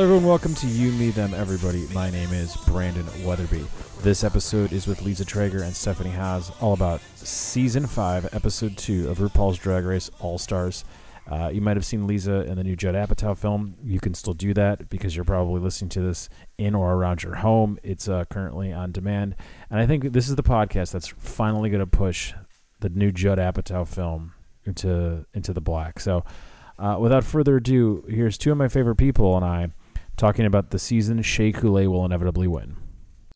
Hello, everyone. Welcome to You, Me, Them, Everybody. My name is Brandon Wetherbee. This episode is with Lisa Treyger and Stephanie Haas, all about season five, episode two of RuPaul's Drag Race All Stars. Uh, you might have seen Lisa in the new Judd Apatow film. You can still do that because you're probably listening to this in or around your home. It's uh, currently on demand. And I think this is the podcast that's finally going to push the new Judd Apatow film into into the black. So, uh, without further ado, here's two of my favorite people and I talking about the season Shea Coulee will inevitably win.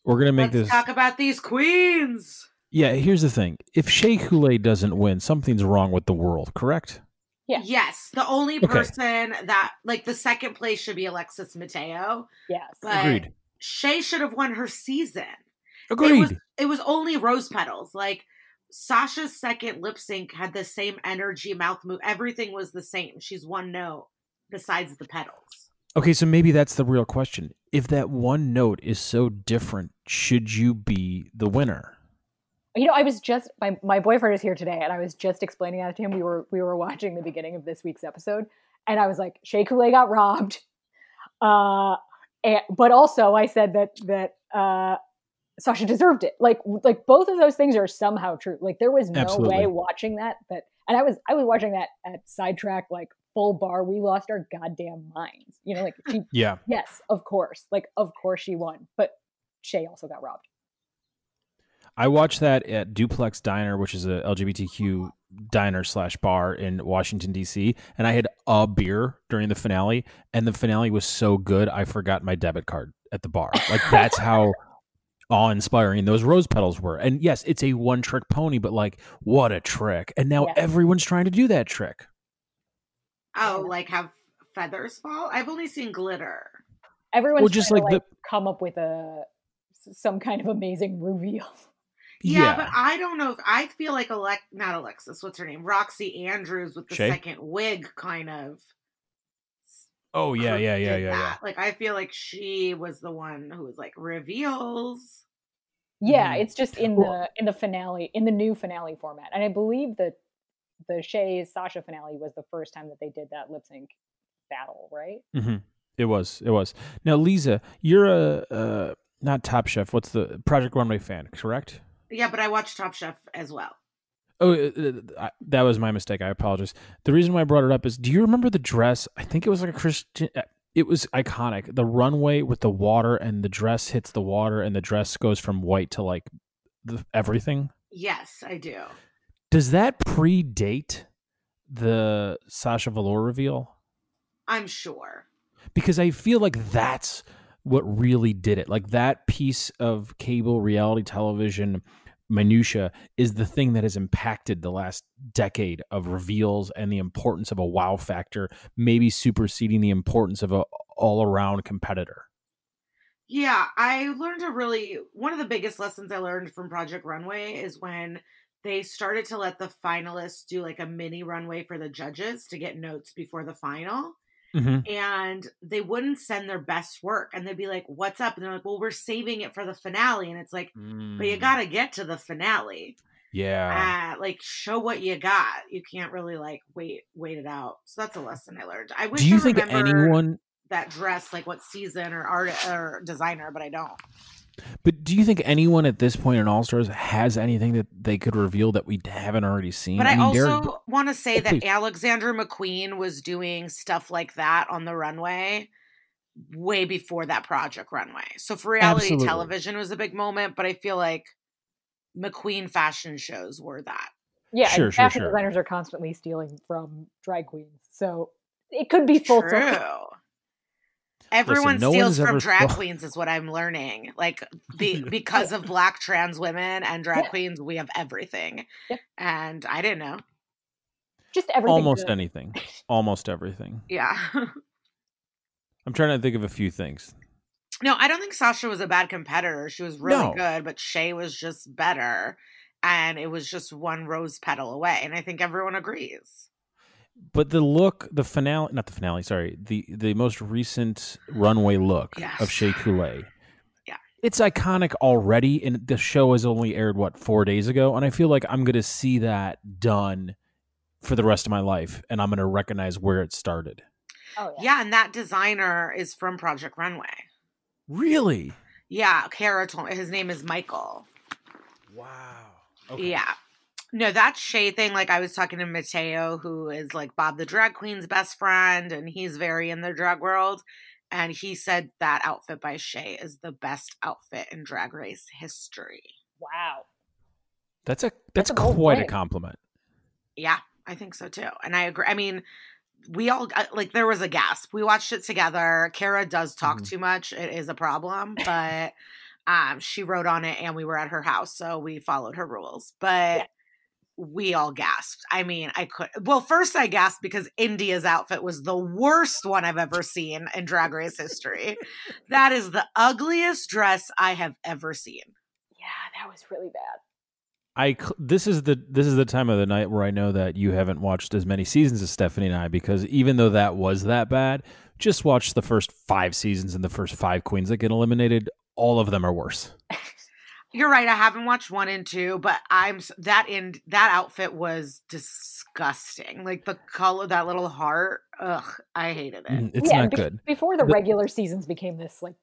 We're gonna make Let's this. talk about these queens. yeah, here's the thing: if Shea Coulee doesn't win, something's wrong with the world. Correct? Yeah. Yes, the only Okay. person that like the second place should be Alexis Mateo, Yes. but Agreed. Shay should have won her season. It Agreed. was it was only rose petals. Like Sasha's second lip sync had the same energy, mouth move. Everything was the same. She's one note besides the petals. Okay, so maybe that's the real question. If that one note is so different, should you be the winner? You know, I was just my my boyfriend is here today, and I was just explaining that to him. We were we were watching the beginning of this week's episode, and I was like, Shea Coulee got robbed. Uh, and, but also I said that that uh, Sasha deserved it. Like like both of those things are somehow true. Like there was no Absolutely. way watching that that, and I was I was watching that at sidetrack like full bar. We lost our goddamn minds. You know, like she Yeah. yes, of course, like of course she won, but Shay also got robbed. I watched that at Duplex Diner, which is a LGBTQ diner slash bar in Washington D.C. And I had a beer during the finale, and the finale was so good I forgot my debit card at the bar. Like that's how awe-inspiring those rose petals were. And yes, it's a one-trick pony, but like what a trick! And now Yeah. everyone's trying to do that trick. Oh, Yeah. like have feathers fall? I've only seen glitter. Everyone's Well, just like to, like the- come up with a some kind of amazing reveal. Yeah, but I don't know if I feel like Alex, not Alexis, what's her name? Roxxxy Andrews with the Shay? second wig kind of. oh yeah, yeah, yeah, yeah, yeah. Like I feel like she was the one who was like reveals. Yeah, Mhm. it's just in the in the finale in the new finale format, and I believe that the Shay Sasha finale was the first time that they did that lip sync battle, right? hmm It was. It was. Now, Lisa, you're a uh, not Top Chef. What's the Project Runway fan? Correct. Yeah, but I watched Top Chef as well. Oh, uh, uh, that was my mistake. I apologize. The reason why I brought it up is, do you remember the dress? I think it was like a Christian. uh, It was iconic. The runway with the water, and the dress hits the water, and the dress goes from white to like the, everything. Yes, I do. Does that predate the Sasha Velour reveal? I'm sure. because I feel like that's what really did it. Like that piece of cable reality television minutia is the thing that has impacted the last decade of reveals and the importance of a wow factor, maybe superseding the importance of a all-around competitor. Yeah, I learned a really one of the biggest lessons I learned from Project Runway is when they started to let the finalists do like a mini runway for the judges to get notes before the final. Mm-hmm. and they wouldn't send their best work and they'd be like what's up and they're like well we're saving it for the finale and it's like but Mm. you gotta get to the finale yeah. uh, like show what you got you can't really like wait wait it out so that's a lesson i learned i wish Do you I think anyone? that dress like what season or art or designer but i don't But do you think anyone at this point in All Stars has anything that they could reveal that we haven't already seen? but i, mean, Derek- also want to say Oh, that please. alexander mcqueen was doing stuff like that on the runway way before that project runway so for reality Absolutely. television was a big moment but i feel like mcqueen fashion shows were that Yeah, Sure, sure, fashion sure. designers are constantly stealing from drag queens, so it could be full True. circle. Everyone no steals has from ever drag stole- queens is what I'm learning. Like the because of black trans women and drag Yeah. queens, we have everything. Yeah. And I didn't know. Just everything. almost good. anything. Almost everything. Yeah. I'm trying to think of a few things. no, I don't think Sasha was a bad competitor. She was really No. good, but Shay was just better. And it was just one rose petal away. And I think everyone agrees. But the look, the finale, not the finale, sorry, the the most recent runway look Yes. of Shea Coulee. Yeah. It's iconic already, and the show has only aired what four days ago, and I feel like I'm going to see that done for the rest of my life, and I'm going to recognize where it started. Oh Yeah, yeah and that designer is from Project Runway. Really? Yeah, Kara told me his name is Michael. Wow. Yeah. No, that Shay thing, like I was talking to Mateo, who is like Bob the drag queen's best friend, and he's very in the drag world. And he said that outfit by Shay is the best outfit in drag race history. Wow. That's a that's, That's a bold quite a compliment. Yeah, I think so too. And I agree. I mean, we all uh, like there was a gasp. We watched it together. Kara does talk Mhm. too much. It is a problem, but um she wrote on it and we were at her house, so we followed her rules. But Yeah. We all gasped. I mean, I could well, first I gasped because India's outfit was the worst one I've ever seen in drag race history. that is the ugliest dress I have ever seen. Yeah, that was really bad. I this is the this is the time of the night where I know that you haven't watched as many seasons as Stephanie and I because even though that was that bad, just watch the first five seasons and the first five queens that get eliminated. All of them are worse. You're right. I haven't watched one and two, but I'm that in that outfit was disgusting. Like the color, that little heart. Ugh, I hated it. Mm, It's yeah, not be- good. Before the The- regular seasons became this like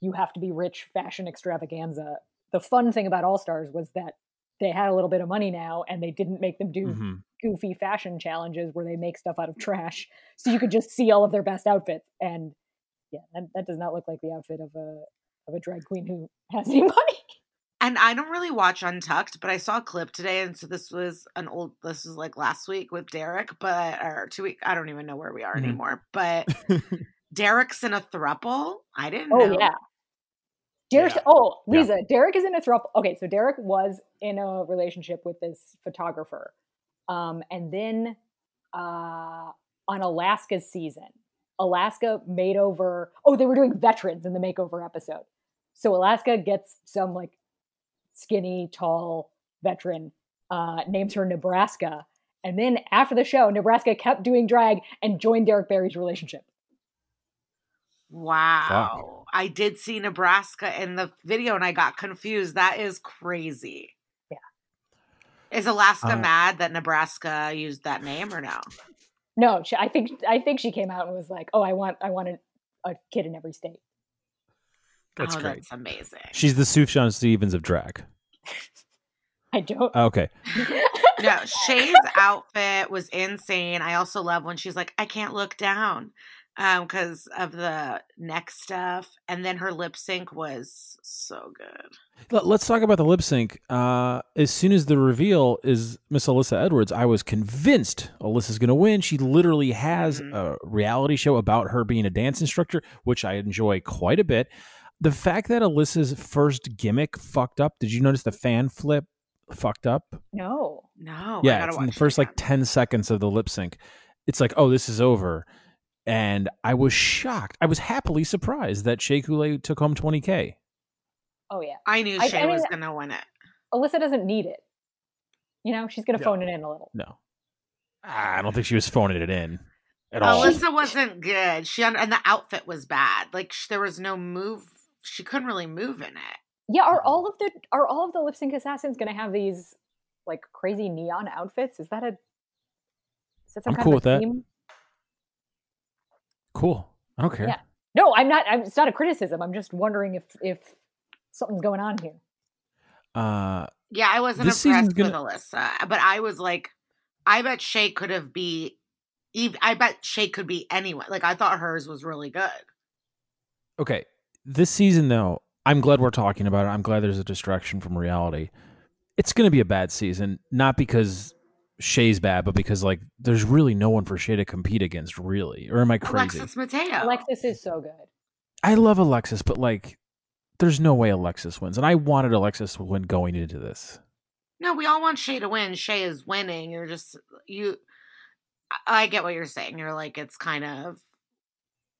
you have to be rich fashion extravaganza. The fun thing about All Stars was that they had a little bit of money now and they didn't make them do Mhm. goofy fashion challenges where they make stuff out of trash. So you could just see all of their best outfits. And yeah, that, that does not look like the outfit of a of a drag queen who has any money. And I don't really watch Untucked, but I saw a clip today, and so this was an old. This was like last week with Derrick, but or two week. I don't even know where we are Mhm. anymore. But Derrick's in a thruple. I didn't. Oh know. yeah. Derrick, Yeah. oh Yeah. Lisa, Derrick is in a throuple. Okay, so Derrick was in a relationship with this photographer, um, and then uh, on Alaska's season, Alaska made over. Oh, they were doing veterans in the makeover episode. So Alaska gets some like skinny, tall veteran, uh, names her Nebraska, and then after the show, Nebraska kept doing drag and joined Derrick Barry's relationship. Wow. I did see Nebraska in the video, and I got confused. That is crazy. Yeah. Is Alaska Uh, mad that Nebraska used that name or no? No, she, I think I think she came out and was like, "Oh, I want I want a, a kid in every state." That's oh, great. that's amazing. She's the Sufjan Stevens of drag. I don't. Okay. no, Shay's outfit was insane. I also love when she's like, I can't look down um because of the neck stuff and then her lip sync was so good Let- Let's talk about the lip sync. Uh, as soon as the reveal is Miss Alyssa Edwards, I was convinced Alyssa's going to win. She literally has Mhm. a reality show about her being a dance instructor, which I enjoy quite a bit. The fact that Alyssa's first gimmick fucked up, did you notice the fan flip fucked up? No. no yeah, gotta it's in the first like 10 seconds of the lip sync. It's like, oh, this is over. And I was shocked. I was happily surprised that Shea Coulee took home 20K. Oh yeah. i knew I- shay I mean- was gonna win it Alyssa doesn't need it. You know, she's gonna No. phone it in a little. No. I don't think she was phoning it in at all. alyssa wasn't good she un- and the outfit was bad like sh- there was no move she couldn't really move in it Yeah, are Mhm. all of the are all of the lip sync assassins gonna have these like crazy neon outfits? Is that a is that some I'm kind cool of with a that. Cool. I don't care. Yeah. No, I'm not. I'm, it's not a criticism. I'm just wondering if if something's going on here. Uh, yeah i wasn't This season's impressed gonna- with alyssa but i was like i bet shay could have be i bet shay could be anyone like i thought hers was really good okay. This season, though, I'm glad we're talking about it. I'm glad there's a distraction from reality. It's going to be a bad season, not because Shay's bad, but because like there's really no one for Shay to compete against, really. Or am I crazy? alexis mateo Alexis is so good. I love Alexis, but like, there's no way Alexis wins, and I wanted Alexis to win going into this. No, we all want Shay to win. Shay is winning. You're just you. I- I get what you're saying. You're like it's kind of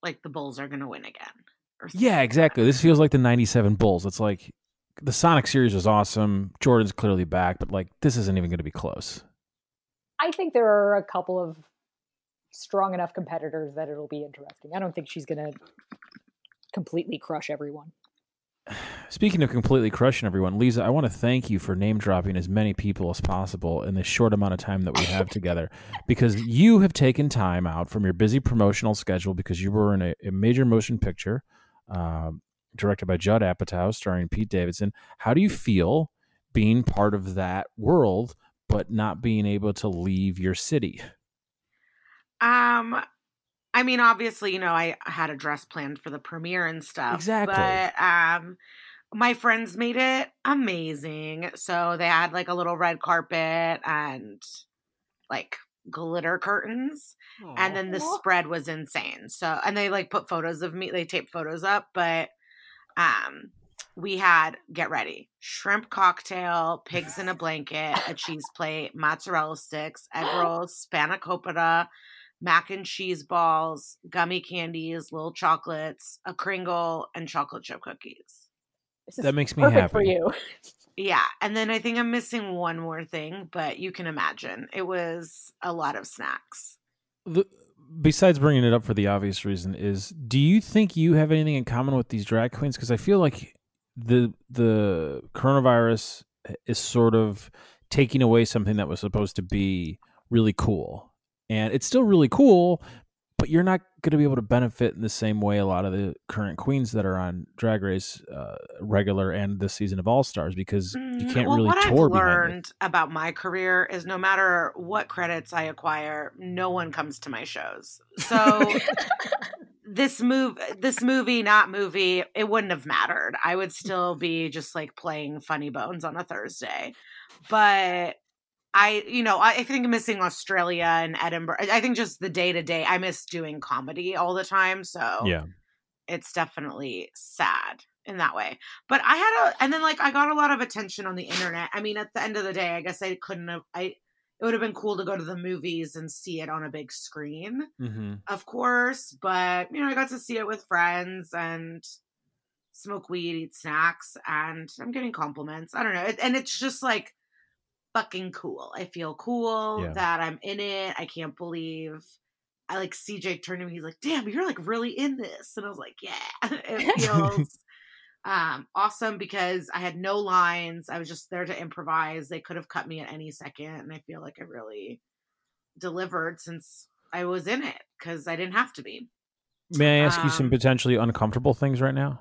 like the Bulls are going to win again. Yeah, exactly. This feels like the '97 Bulls. It's like the Sonic series was awesome. Jordan's clearly back, but like this isn't even going to be close. I think there are a couple of strong enough competitors that it'll be interesting. I don't think she's going to completely crush everyone. Speaking of completely crushing everyone, Lisa, I want to thank you for name dropping as many people as possible in the short amount of time that we have together because you have taken time out from your busy promotional schedule because you were in a, a major motion picture um, directed by Judd Apatow, starring Pete Davidson. How do you feel being part of that world, but not being able to leave your city? Um, I mean, obviously, you know, I had a dress planned for the premiere and stuff. Exactly. But um, my friends made it amazing. So they had like a little red carpet and like glitter curtains. And then the spread was insane. So, and they like put photos of me, they taped photos up, but um, we had get ready shrimp cocktail, pigs in a blanket, a cheese plate, mozzarella sticks, egg rolls, spanakopita, mac and cheese balls, gummy candies, little chocolates, a Kringle, and chocolate chip cookies. This That makes me happy for you. Yeah, and then I think I'm missing one more thing, but you can imagine it was a lot of snacks. the, besides bringing it up for the obvious reason is do you think you have anything in common with these drag queens because i feel like the the coronavirus is sort of taking away something that was supposed to be really cool and it's still really cool but you're not going to be able to benefit in the same way a lot of the current queens that are on drag race uh, regular and this season of all stars because you Mm, can't well, really what tour I've behind it. learned about my career is no matter what credits I acquire, no one comes to my shows. So this move, this movie, not movie, it wouldn't have mattered. I would still be just like playing Funny Bones on a Thursday, but. I, you know, I, I think missing Australia and Edinburgh. I I think just the day to day. I miss doing comedy all the time. So yeah it's definitely sad in that way. But I had a, and then like I got a lot of attention on the internet. I mean, at the end of the day, I guess I couldn't have. I it would have been cool to go to the movies and see it on a big screen, hmm of course. But you know, I got to see it with friends and smoke weed, eat snacks, and I'm getting compliments. I don't know, it, and it's just like fucking cool. I feel cool Yeah. that I'm in it. I can't believe. I like CJ turned to me. He's like, "Damn, you're like really in this," and I was like, "Yeah." it feels um, awesome because I had no lines. I was just there to improvise. They could have cut me at any second, and I feel like I really delivered since I was in it because I didn't have to be. may i ask you some Um, potentially uncomfortable things right now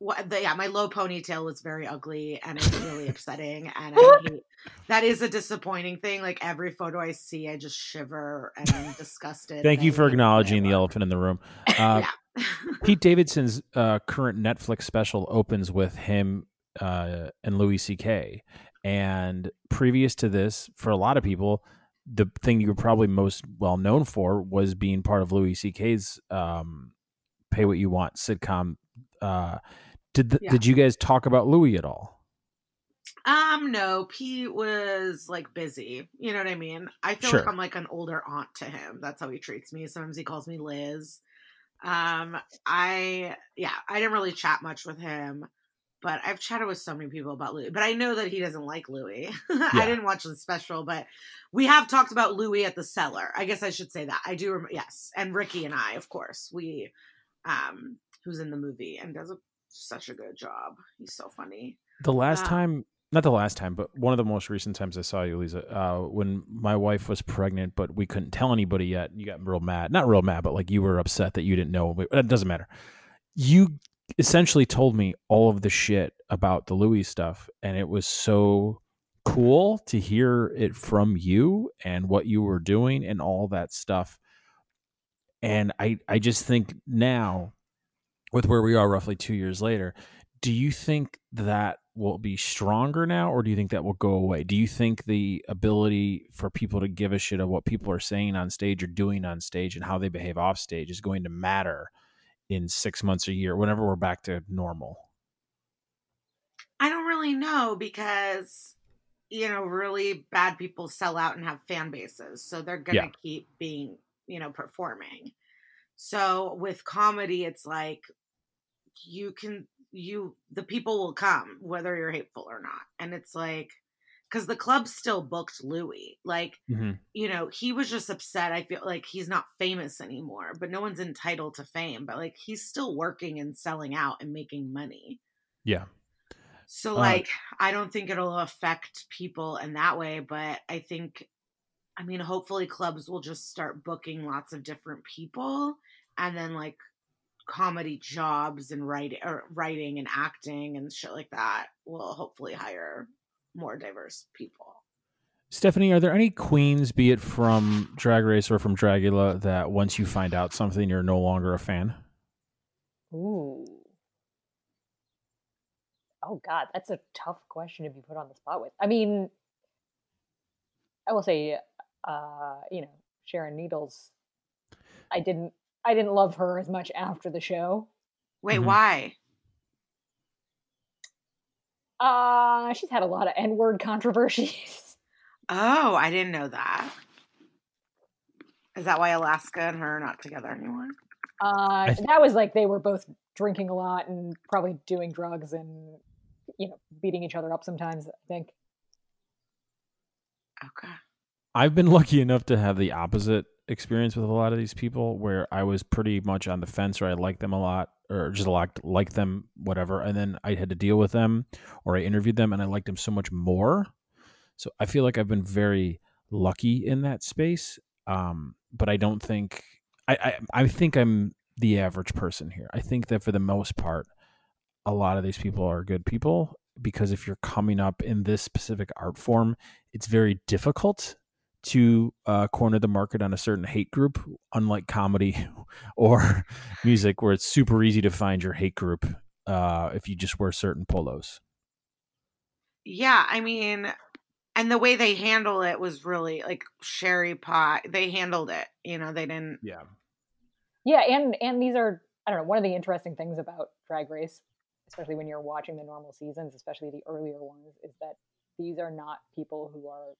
What, the, yeah, my low ponytail was very ugly and it's really upsetting, and I hate, that is a disappointing thing. Like every photo I see, I just shiver and I'm disgusted. Thank you for acknowledging the elephant in the room. Uh, yeah. Pete Davidson's uh, current Netflix special opens with him uh, and Louis C.K. And previous to this, for a lot of people, the thing you were probably most well known for was being part of Louis C.K.'s um, "Pay What You Want" sitcom. Did the, Yeah. did you guys talk about Louis at all? Um, no, Pete was like busy. You know what I mean? I feel like I'm like an older aunt to him. That's how he treats me. Sometimes he calls me Liz. Um, I yeah, I didn't really chat much with him, but I've chatted with so many people about Louis. But I know that he doesn't like Louis. Yeah. I didn't watch the special, but we have talked about Louis at the cellar. I guess I should say that. I do rem- yes, and Ricky and I, of course, we um who's in the movie and does a, such a good job. He's so funny. The last Um, time, not the last time, but one of the most recent times I saw you, Lisa, uh, when my wife was pregnant, but we couldn't tell anybody yet. You got real mad. Not real mad, but like you were upset that you didn't know. It doesn't matter. You essentially told me all of the shit about the Louis stuff, and it was so cool to hear it from you and what you were doing and all that stuff. And I, I just think now, with where we are roughly two years later, do you think that will be stronger now or do you think that will go away do you think the ability for people to give a shit of what people are saying on stage or doing on stage and how they behave off stage is going to matter in six months a year whenever we're back to normal I don't really know because you know, really bad people sell out and have fan bases, so they're going to Yeah. keep being, you know, performing. So with comedy it's like you can you the people will come whether you're hateful or not. And it's like cuz the club still booked Louis. Like you know, he was just upset. I feel like he's not famous anymore, but no one's entitled to fame. But like he's still working and selling out and making money. yeah So Uh, like I don't think it'll affect people in that way, but I think I mean hopefully clubs will just start booking lots of different people and then like comedy jobs and writing or writing and acting and shit like that will hopefully hire more diverse people. Stephanie, are there any queens, be it from Drag Race or from Dragula, that once you find out something, you're no longer a fan? Ooh. Oh God, that's a tough question to be put on the spot with. I mean, I will say, uh, you know, Sharon Needles. I didn't, I didn't love her as much after the show. Wait, Mhm. why? Uh, she's had a lot of N-word controversies. Oh, I didn't know that. Is that why Alaska and her are not together anymore? Uh, th- that was like they were both drinking a lot and probably doing drugs and you know beating each other up sometimes. I think. Okay. I've been lucky enough to have the opposite experience with a lot of these people where I was pretty much on the fence or I liked them a lot or just liked like them whatever and then I had to deal with them or I interviewed them and I liked them so much more. So I feel like I've been very lucky in that space. Um, but I don't think I, I I think I'm the average person here. I think that for the most part a lot of these people are good people because if you're coming up in this specific art form, it's very difficult to uh, corner the market on a certain hate group, unlike comedy or music, where it's super easy to find your hate group uh, if you just wear certain polos. Yeah, I mean, and the way they handle it was really like Sherry Pot. They handled it. You know, they didn't. Yeah. Yeah, and and these are I don't know one of the interesting things about Drag Race, especially when you're watching the normal seasons, especially the earlier ones, is that these are not people who are like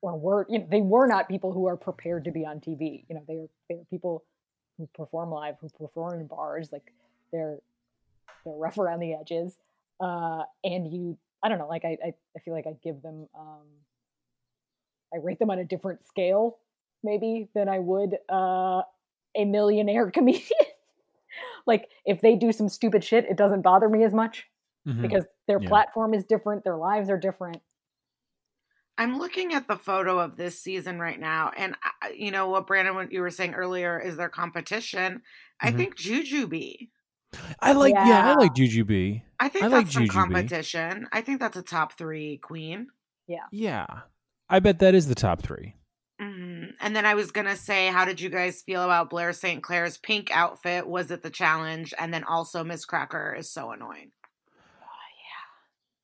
or were you know they were not people who are prepared to be on TV. You know, they are they are people who perform live, who perform in bars, like they're they're rough around the edges, uh, and you I don't know, like I I, I feel like I give them um, I rate them on a different scale maybe than I would uh, a millionaire comedian. like if they do some stupid shit, it doesn't bother me as much Mhm. because their Yeah. platform is different, their lives are different. I'm looking at the photo of this season right now, and I- you know what, Brandon, what you were saying earlier is their competition. I Mhm. think Jujubee. I like, yeah, I Yeah. like Jujubee. I think I like that's some Jujubee. competition. I think that's a top three queen. Yeah. Yeah. I bet that is the top three. hmm And then I was gonna say, how did you guys feel about Blair St. Clair's pink outfit? Was it the challenge? And then also Miz Cracker is so annoying.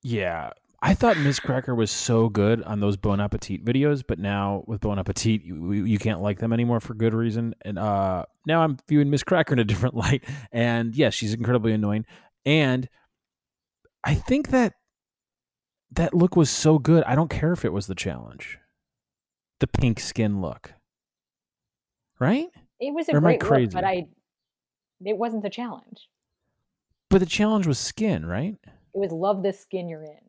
Yeah. Yeah. I thought Miz Cracker was so good on those Bon Appetit videos, but now with Bon Appetit, you, you can't like them anymore for good reason. And uh, now I'm viewing Miz Cracker in a different light. And yes, she's incredibly annoying. And I think that that look was so good. I don't care if it was the challenge, the pink skin look, right? It was a Or am I great look, but? I it wasn't the challenge. But the challenge was skin, right? It was love the skin you're in.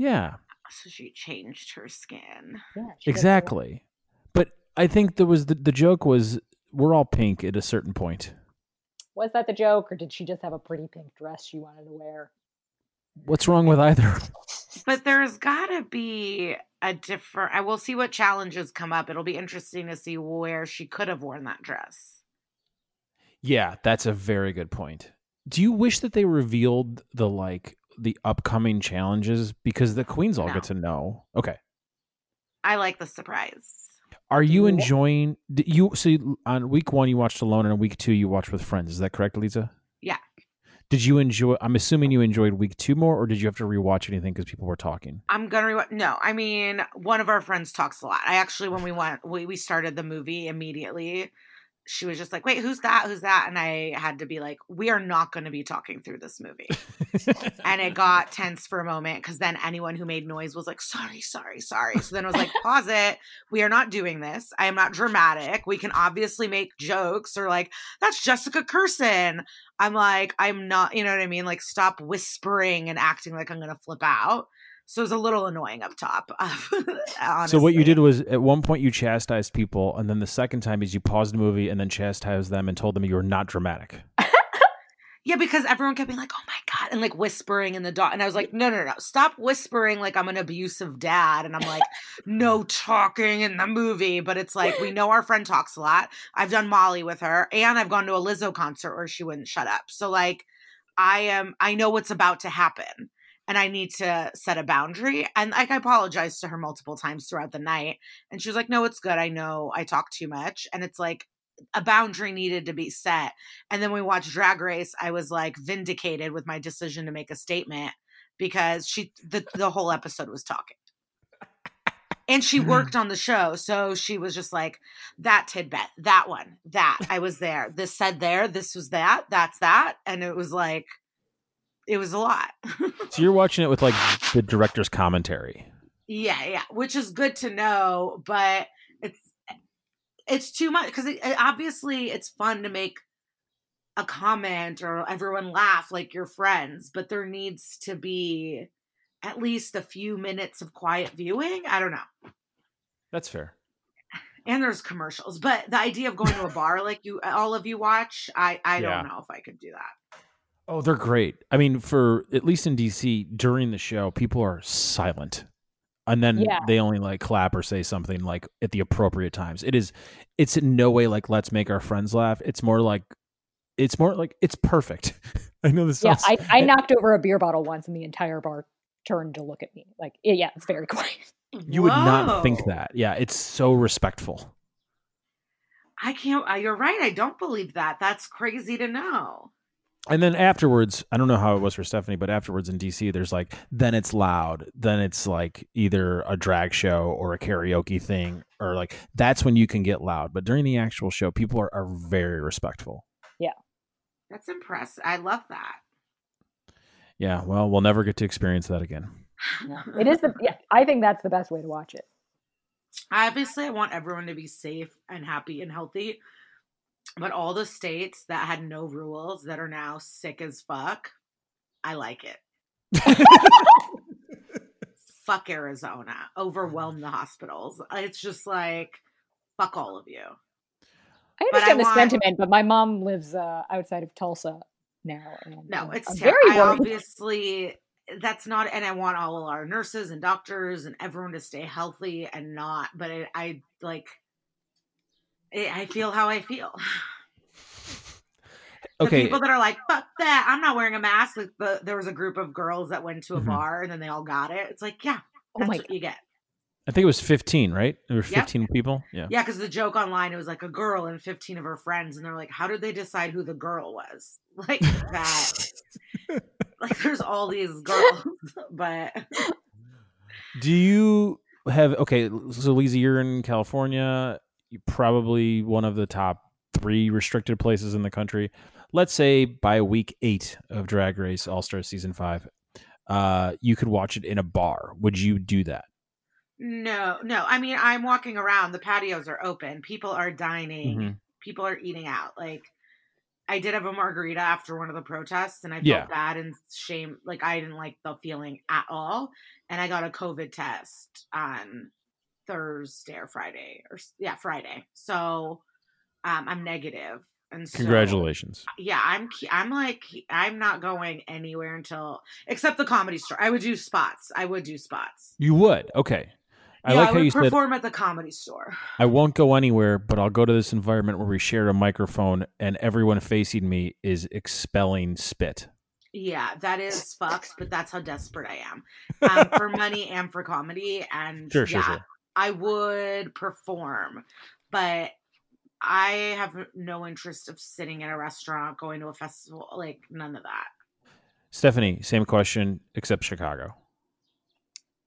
Yeah. So she changed her skin. Yeah, she does the- Exactly. But I think there was the, the joke was we're all pink at a certain point. Was that the joke, or did she just have a pretty pink dress she wanted to wear? What's wrong with either? But there's gotta be a different. I will see what challenges come up. It'll be interesting to see where she could have worn that dress. yeah, that's a very good point. Do you wish that they revealed the like the upcoming challenges because the queens all No. get to know? Okay. I like the surprise. Are you enjoying d- you so on week 1 you watched alone and on week 2 you watched with friends. Is that correct, Lisa? Yeah. Did you enjoy I'm assuming you enjoyed week 2 more or did you have to rewatch anything cuz people were talking? I'm gonna re- no. I mean, one of our friends talks a lot. I actually, when we went, we we started the movie immediately. She was just like, "Wait, who's that? Who's that?" And I had to be like, "We are not going to be talking through this movie." and it got tense for a moment because then anyone who made noise was like, "Sorry, sorry, sorry." So then I was like, "Pause it. We are not doing this. I am not dramatic. We can obviously make jokes or like that's Jessica Kirson." I'm like, I'm not. You know what I mean? Like, stop whispering and acting like I'm going to flip out. So it was a little annoying up top. So what you did was at one point you chastised people, and then the second time is you paused the movie and then chastised them and told them you were not dramatic. Yeah, because everyone kept being like, "Oh my god," and like whispering in the dog, and I was like, "No, no, no, stop whispering like I'm an abusive dad." And I'm like, "No talking in the movie," but it's like we know our friend talks a lot. I've done Molly with her, and I've gone to a Lizzo concert where she wouldn't shut up. So like, I am, I know what's about to happen, and I need to set a boundary. And like, I apologized to her multiple times throughout the night, and she was like, "No, it's good. I know I talk too much," and it's like a boundary needed to be set. And then we watched Drag Race. I was like vindicated with my decision to make a statement because she the, the whole episode was talking. And she mm-hmm. worked on the show. So she was just like, that tidbit, that one, that. I was there. This said there, this was that, that's that. And it was like, it was a lot. So you're watching it with like the director's commentary. yeah, yeah, which is good to know, but it's it's too much because it, it- obviously it's fun to make a comment or everyone laugh like your friends, but there needs to be at least a few minutes of quiet viewing. I don't know. That's fair. And there's commercials, but the idea of going to a bar like you all of you watch, I I Yeah. don't know if I could do that. Oh, they're great. I mean, for at least in DC during the show, people are silent. And then Yeah. they only like clap or say something like at the appropriate times. It is it's in no way like let's make our friends laugh. It's more like it's more like it's perfect. I know this Yeah, I, I knocked over a beer bottle once, and the entire bar turned to look at me. Like, yeah, yeah, it's very quiet. you would not think that. Yeah, it's so respectful. I can't. uh, You're right. I don't believe that. That's crazy to know. And then afterwards, I don't know how it was for Stephanie, but afterwards in DC, there's like, then it's loud. Then it's like either a drag show or a karaoke thing, or like that's when you can get loud. But during the actual show, people are, are very respectful. Yeah, that's impressive. I love that. Yeah, well, we'll never get to experience that again. Yeah. It is the yeah. I think that's the best way to watch it. Obviously, I want everyone to be safe and happy and healthy. But all the states that had no rules that are now sick as fuck, I like it. fuck Arizona. Overwhelm the hospitals. It's just like, fuck all of you. I But I understand the want- sentiment, but my mom lives uh, outside of Tulsa now. And No, it's I'm terrible. very I obviously that's not, and I want all our nurses and doctors and everyone to stay healthy and not. But it, I like, it, I feel how I feel. The Okay, people that are like, "Fuck that! I'm not wearing a mask." Like the, there was a group of girls that went to a Mhm. bar and then they all got it. It's like, yeah, Oh that's my what you get. I think it was 15, right? There were Yep. 15 people. Yeah. Yeah, because the joke online it was like a girl and 15 of her friends, and they're like, "How did they decide who the girl was?" Like that. like there's all these girls, but Do you have okay? So, Lisa, you're in California. Probably one of the top three restricted places in the country. Let's say by week eight of Drag Race All Star Season Five, uh, you could watch it in a bar. Would you do that? no, no. I mean, I'm walking around. The patios are open. People are dining. Mhm. People are eating out. Like, I did have a margarita after one of the protests, and I felt Yeah. bad and shame. Like, I didn't like the feeling at all. And I got a COVID test on Thursday or Friday, or yeah, Friday. So, um, I'm negative. And so, Congratulations. yeah, I'm I'm like I'm not going anywhere until except the comedy store. I would do spots. I would do spots. You would. Okay. I yeah, like I how would you said perform at the comedy store. I won't go anywhere, but I'll go to this environment where we share a microphone and everyone facing me is expelling spit. Yeah, that is fucked, but that's how desperate I am um, for money and for comedy. And Sure, sure, yeah, sure. I would perform, but I have no interest of sitting in a restaurant, going to a festival, like none of that. Stephanie, same question, except Chicago.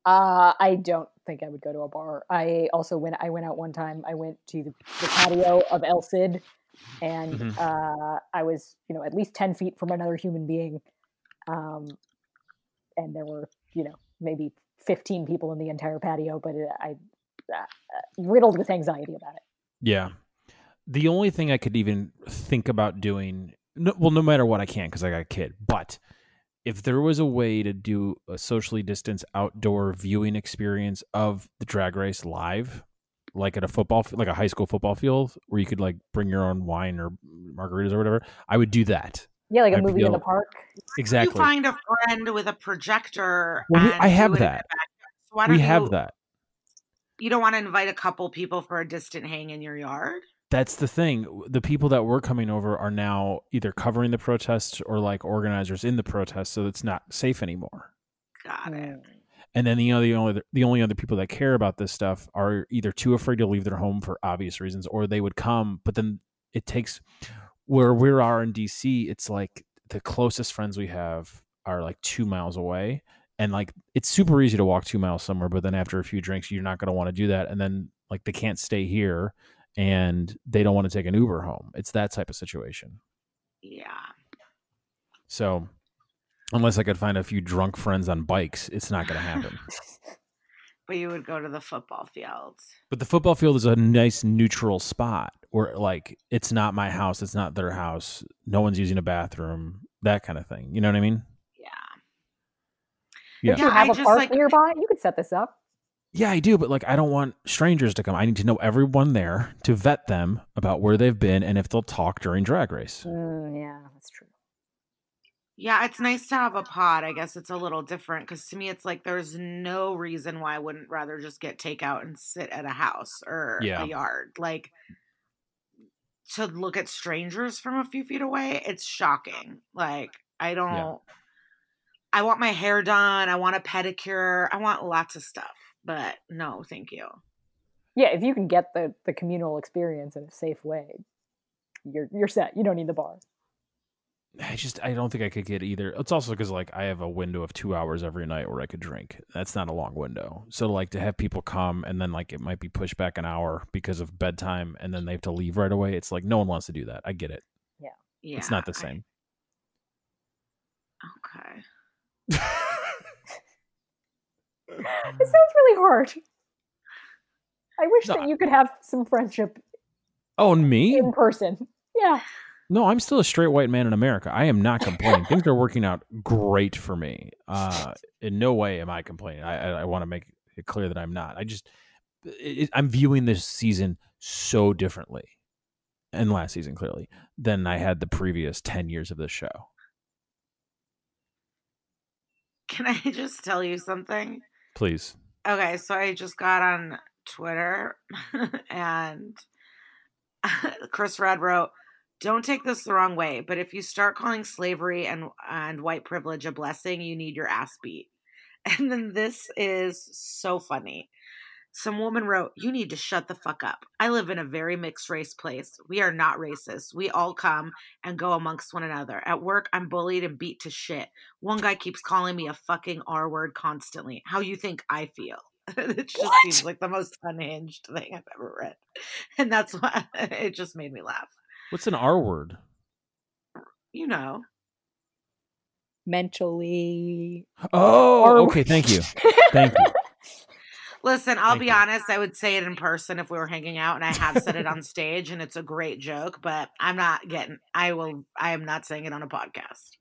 Uh, I don't think I would go to a bar. I also went. I went out one time. I went to the, the patio of El Cid, and Mhm. uh, I was, you know, at least ten feet from another human being. Um, and there were, you know, maybe fifteen people in the entire patio, but it, I uh, Uh, riddled with anxiety about it. Yeah. The only thing I could even think about doing, no, well, no matter what, I can't because I got a kid. But if there was a way to do a socially distanced outdoor viewing experience of the drag race live, like at a football, like a high school football field, where you could like bring your own wine or margaritas or whatever, I would do that. Yeah, like a Might be movie in the park. Exactly. You find a friend with a projector. Well, we- and I have do it in that. the. So why we don't have you- that. You don't want to invite a couple people for a distant hang in your yard. That's the thing. The people that were coming over are now either covering the protests or like organizers in the protests, so it's not safe anymore. Got it. Mm. And then you know the only the only other people that care about this stuff are either too afraid to leave their home for obvious reasons, or they would come, but then it takes where we are in DC. It's like the closest friends we have are like two miles away, and like it's super easy to walk two miles somewhere, but then after a few drinks, you're not going to want to do that, and then like they can't stay here, and they don't want to take an Uber home. It's that type of situation. Yeah. So unless I could find a few drunk friends on bikes, it's not going to happen. But you would go to the football fields. But the football field is a nice neutral spot where like it's not my house, it's not their house, no one's using a bathroom, that kind of thing. You know what I mean? Yeah. Yeah. You have I a just, park like- nearby, you could set this up. Yeah, I do, but like I don't want strangers to come. I need to know everyone there to vet them about where they've been and if they'll talk during drag race. Mm, yeah, that's true. Yeah, it's nice to have a pod. I guess it's a little different because to me, it's like there's no reason why I wouldn't rather just get takeout and sit at a house or Yeah. a yard. Like to look at strangers from a few feet away, it's shocking. Like I don't. I want my hair done. I want a pedicure. I want lots of stuff. But no, thank you. Yeah, if you can get the the communal experience in a safe way, you're you're set. You don't need the bar. I just I don't think I could get either. It's also because like I have a window of two hours every night where I could drink. That's not a long window. So like to have people come and then like it might be pushed back an hour because of bedtime and then they have to leave right away. It's like no one wants to do that. I get it. Yeah, yeah it's not the I- same. okay. It sounds really hard. I wish No, that you could have some friendship oh, and me? in person. Yeah. No, I'm still a straight white man in America. I am not complaining. Things are working out great for me. Uh, in no way am I complaining. I, I, I want to make it clear that I'm not. I just it, I'm viewing this season so differently, and last season clearly than I had the previous ten years of this show. Can I just tell you something? Please, Okay, so I just got on Twitter and Chris Redd wrote, "Don't take this the wrong way, but if you start calling slavery and and white privilege a blessing, you need your ass beat." And then this is so funny. Some woman wrote, You need to shut the fuck up. I live in a very mixed race place. We are not racist. We all come and go amongst one another. At work, I'm bullied and beat to shit. One guy keeps calling me a fucking R word constantly. How you think I feel? it just What? seems like the most unhinged thing I've ever read. And that's why it just made me laugh. what's an R word? You know. Mentally. Oh, R okay. Thank you. Thank you. Listen, I'll Thank be you. honest, I would say it in person if we were hanging out and I have said it on stage and it's a great joke, but I'm not getting I will I am not saying it on a podcast.